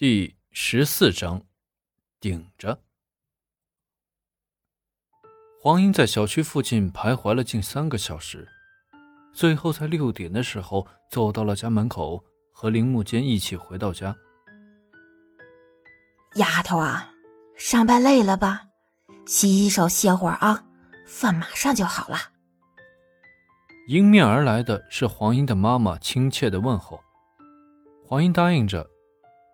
第十四章，顶着。黄英在小区附近徘徊了近三个小时，最后在六点的时候走到了家门口，和林木坚一起回到家。丫头啊，上班累了吧？洗洗手，歇会儿啊，饭马上就好了。迎面而来的是黄英的妈妈亲切的问候，黄英答应着。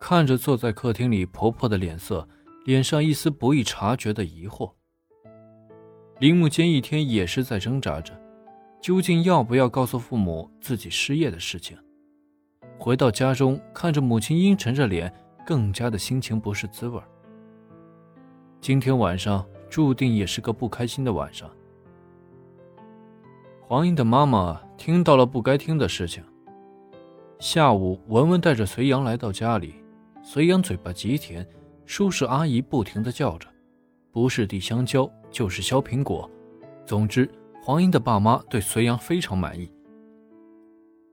看着坐在客厅里婆婆的脸色，脸上一丝不易察觉的疑惑。林木坚一天也是在挣扎着，究竟要不要告诉父母自己失业的事情。回到家中，看着母亲阴沉着脸，更加的心情不是滋味。今天晚上注定也是个不开心的晚上。黄英的妈妈听到了不该听的事情。下午，文文带着隋阳来到家里。隋阳嘴巴极甜，舒适阿姨不停地叫着，不是递香蕉就是削苹果。总之，黄英的爸妈对隋阳非常满意。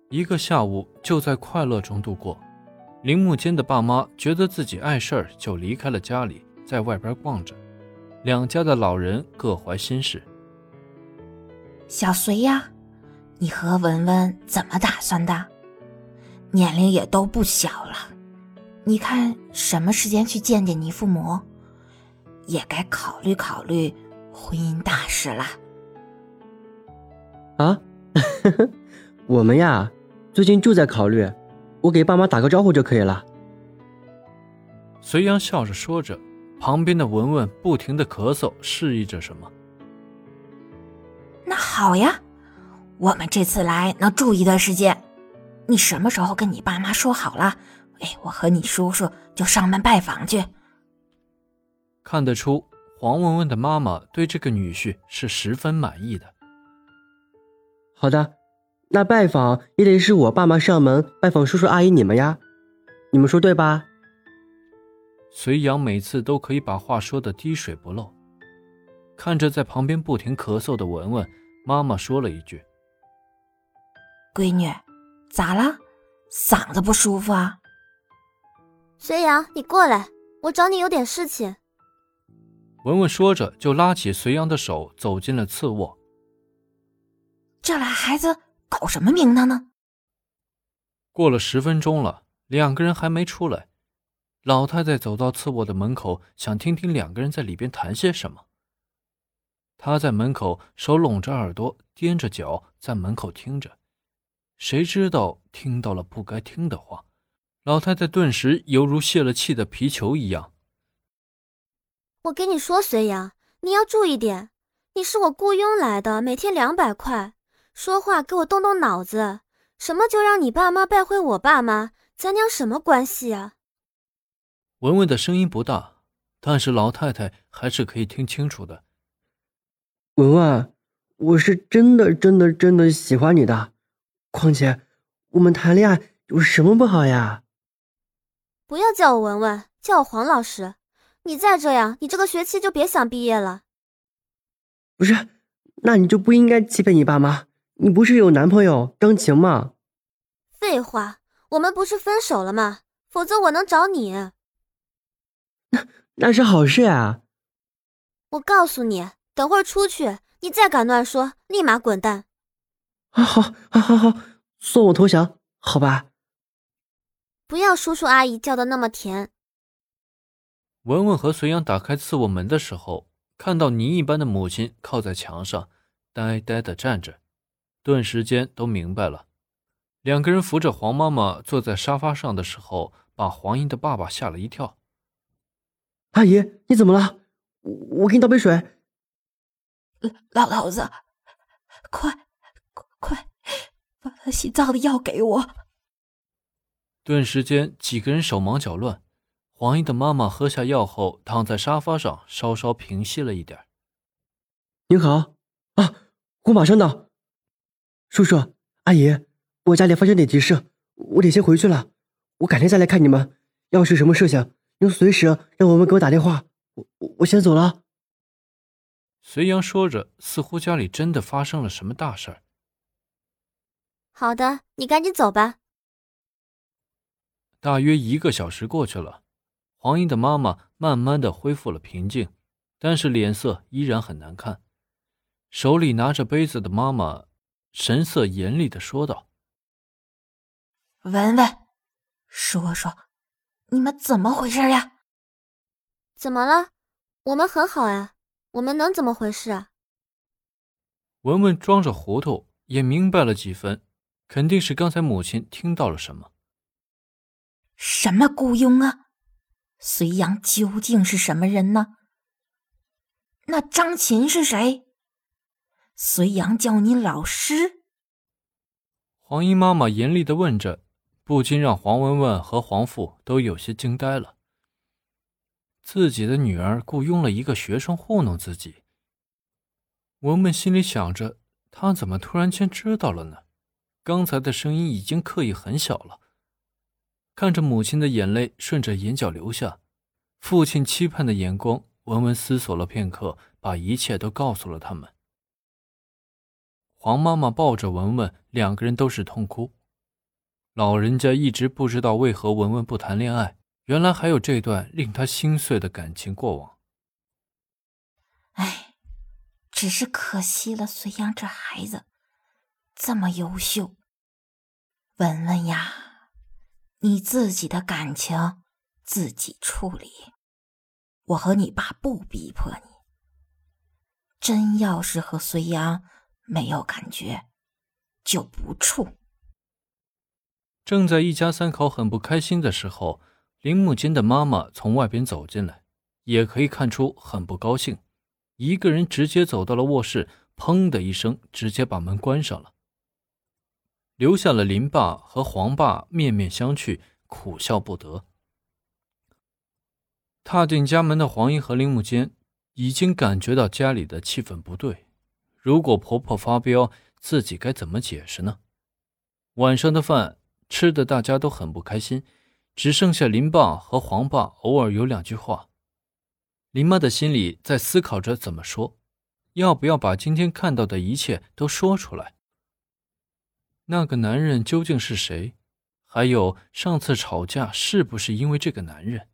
一个下午就在快乐中度过。铃木间的爸妈觉得自己碍事儿，就离开了家里，在外边逛着。两家的老人各怀心事。小隋呀，你和文文怎么打算的？年龄也都不小了。你看什么时间去见见你父母，也该考虑考虑婚姻大事了。啊，我们呀，最近就在考虑，我给爸妈打个招呼就可以了。隋阳笑着说着，旁边的文文不停的咳嗽，示意着什么。那好呀，我们这次来能住一段时间，你什么时候跟你爸妈说好了？哎，我和你叔叔就上门拜访去。看得出，黄文文的妈妈对这个女婿是十分满意的。好的，那拜访也得是我爸妈上门拜访叔叔阿姨你们呀，你们说对吧？隋阳每次都可以把话说的滴水不漏。看着在旁边不停咳嗽的文文，妈妈说了一句：“闺女，咋了？嗓子不舒服啊？”隋阳，你过来，我找你有点事情。文文说着，就拉起隋阳的手，走进了次卧。这俩孩子搞什么名堂呢？过了十分钟了，两个人还没出来。老太太走到次卧的门口，想听听两个人在里边谈些什么。她在门口，手拢着耳朵，踮着脚在门口听着，谁知道听到了不该听的话。老太太顿时犹如泄了气的皮球一样。我跟你说，隋阳，你要注意点。你是我雇佣来的，每天两百块，说话给我动动脑子。什么就让你爸妈拜会我爸妈？咱俩什么关系啊？文文的声音不大，但是老太太还是可以听清楚的。文文，我是真的、真的、真的喜欢你的。况且，我们谈恋爱有什么不好呀？不要叫我文文，叫我黄老师。你再这样，你这个学期就别想毕业了。不是，那你就不应该欺骗你爸妈。你不是有男朋友张晴吗？废话，我们不是分手了吗？否则我能找你。那 那是好事啊。我告诉你，等会儿出去，你再敢乱说，立马滚蛋。好，好，好，好，算我投降，好吧。不要叔叔阿姨叫的那么甜。文文和隋阳打开次卧门的时候，看到泥一般的母亲靠在墙上，呆呆的站着，顿时间都明白了。两个人扶着黄妈妈坐在沙发上的时候，把黄英的爸爸吓了一跳。阿姨，你怎么了？我给你倒杯水。老老子，快快把他洗澡的药给我。顿时间，几个人手忙脚乱。黄英的妈妈喝下药后，躺在沙发上，稍稍平息了一点。您好，啊，我马上到。叔叔阿姨，我家里发生点急事，我得先回去了。我改天再来看你们。要是什么事情，您随时让我们给我打电话。我我先走了。隋阳说着，似乎家里真的发生了什么大事儿。好的，你赶紧走吧。大约一个小时过去了，黄英的妈妈慢慢的恢复了平静，但是脸色依然很难看。手里拿着杯子的妈妈，神色严厉的说道：“文文，说说，你们怎么回事呀？怎么了？我们很好呀，我们能怎么回事啊？”文文装着糊涂，也明白了几分，肯定是刚才母亲听到了什么。什么雇佣啊？隋阳究竟是什么人呢？那张琴是谁？隋阳叫你老师？黄英妈妈严厉的问着，不禁让黄文文和黄父都有些惊呆了。自己的女儿雇佣了一个学生糊弄自己。文文心里想着，他怎么突然间知道了呢？刚才的声音已经刻意很小了。看着母亲的眼泪顺着眼角流下，父亲期盼的眼光，文文思索了片刻，把一切都告诉了他们。黄妈妈抱着文文，两个人都是痛哭。老人家一直不知道为何文文不谈恋爱，原来还有这段令他心碎的感情过往。哎，只是可惜了隋阳这孩子，这么优秀。文文呀。你自己的感情自己处理，我和你爸不逼迫你。真要是和隋阳没有感觉，就不处。正在一家三口很不开心的时候，林木金的妈妈从外边走进来，也可以看出很不高兴，一个人直接走到了卧室，砰的一声，直接把门关上了。留下了林爸和黄爸面面相觑，苦笑不得。踏进家门的黄英和林木间已经感觉到家里的气氛不对。如果婆婆发飙，自己该怎么解释呢？晚上的饭吃的大家都很不开心，只剩下林爸和黄爸偶尔有两句话。林妈的心里在思考着怎么说，要不要把今天看到的一切都说出来。那个男人究竟是谁？还有上次吵架是不是因为这个男人？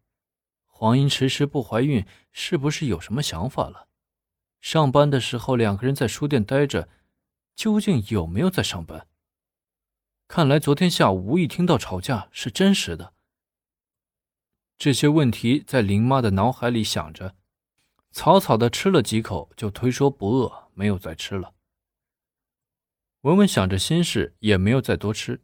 黄英迟迟不怀孕，是不是有什么想法了？上班的时候两个人在书店待着，究竟有没有在上班？看来昨天下午无意听到吵架是真实的。这些问题在林妈的脑海里想着，草草的吃了几口，就推说不饿，没有再吃了。文文想着心事，也没有再多吃。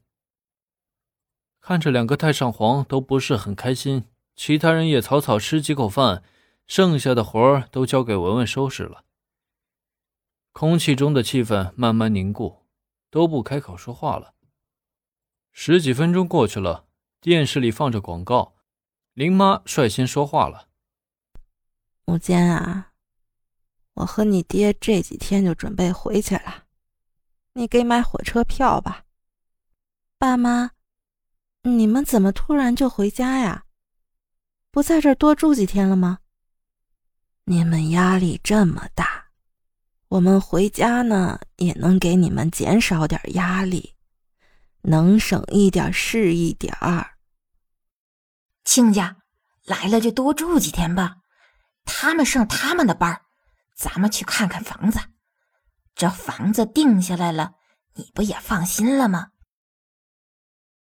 看着两个太上皇都不是很开心，其他人也草草吃几口饭，剩下的活儿都交给文文收拾了。空气中的气氛慢慢凝固，都不开口说话了。十几分钟过去了，电视里放着广告，林妈率先说话了：“母坚啊，我和你爹这几天就准备回去了。”你给买火车票吧，爸妈，你们怎么突然就回家呀？不在这多住几天了吗？你们压力这么大，我们回家呢也能给你们减少点压力，能省一点是一点儿。亲家来了就多住几天吧，他们上他们的班咱们去看看房子。这房子定下来了，你不也放心了吗？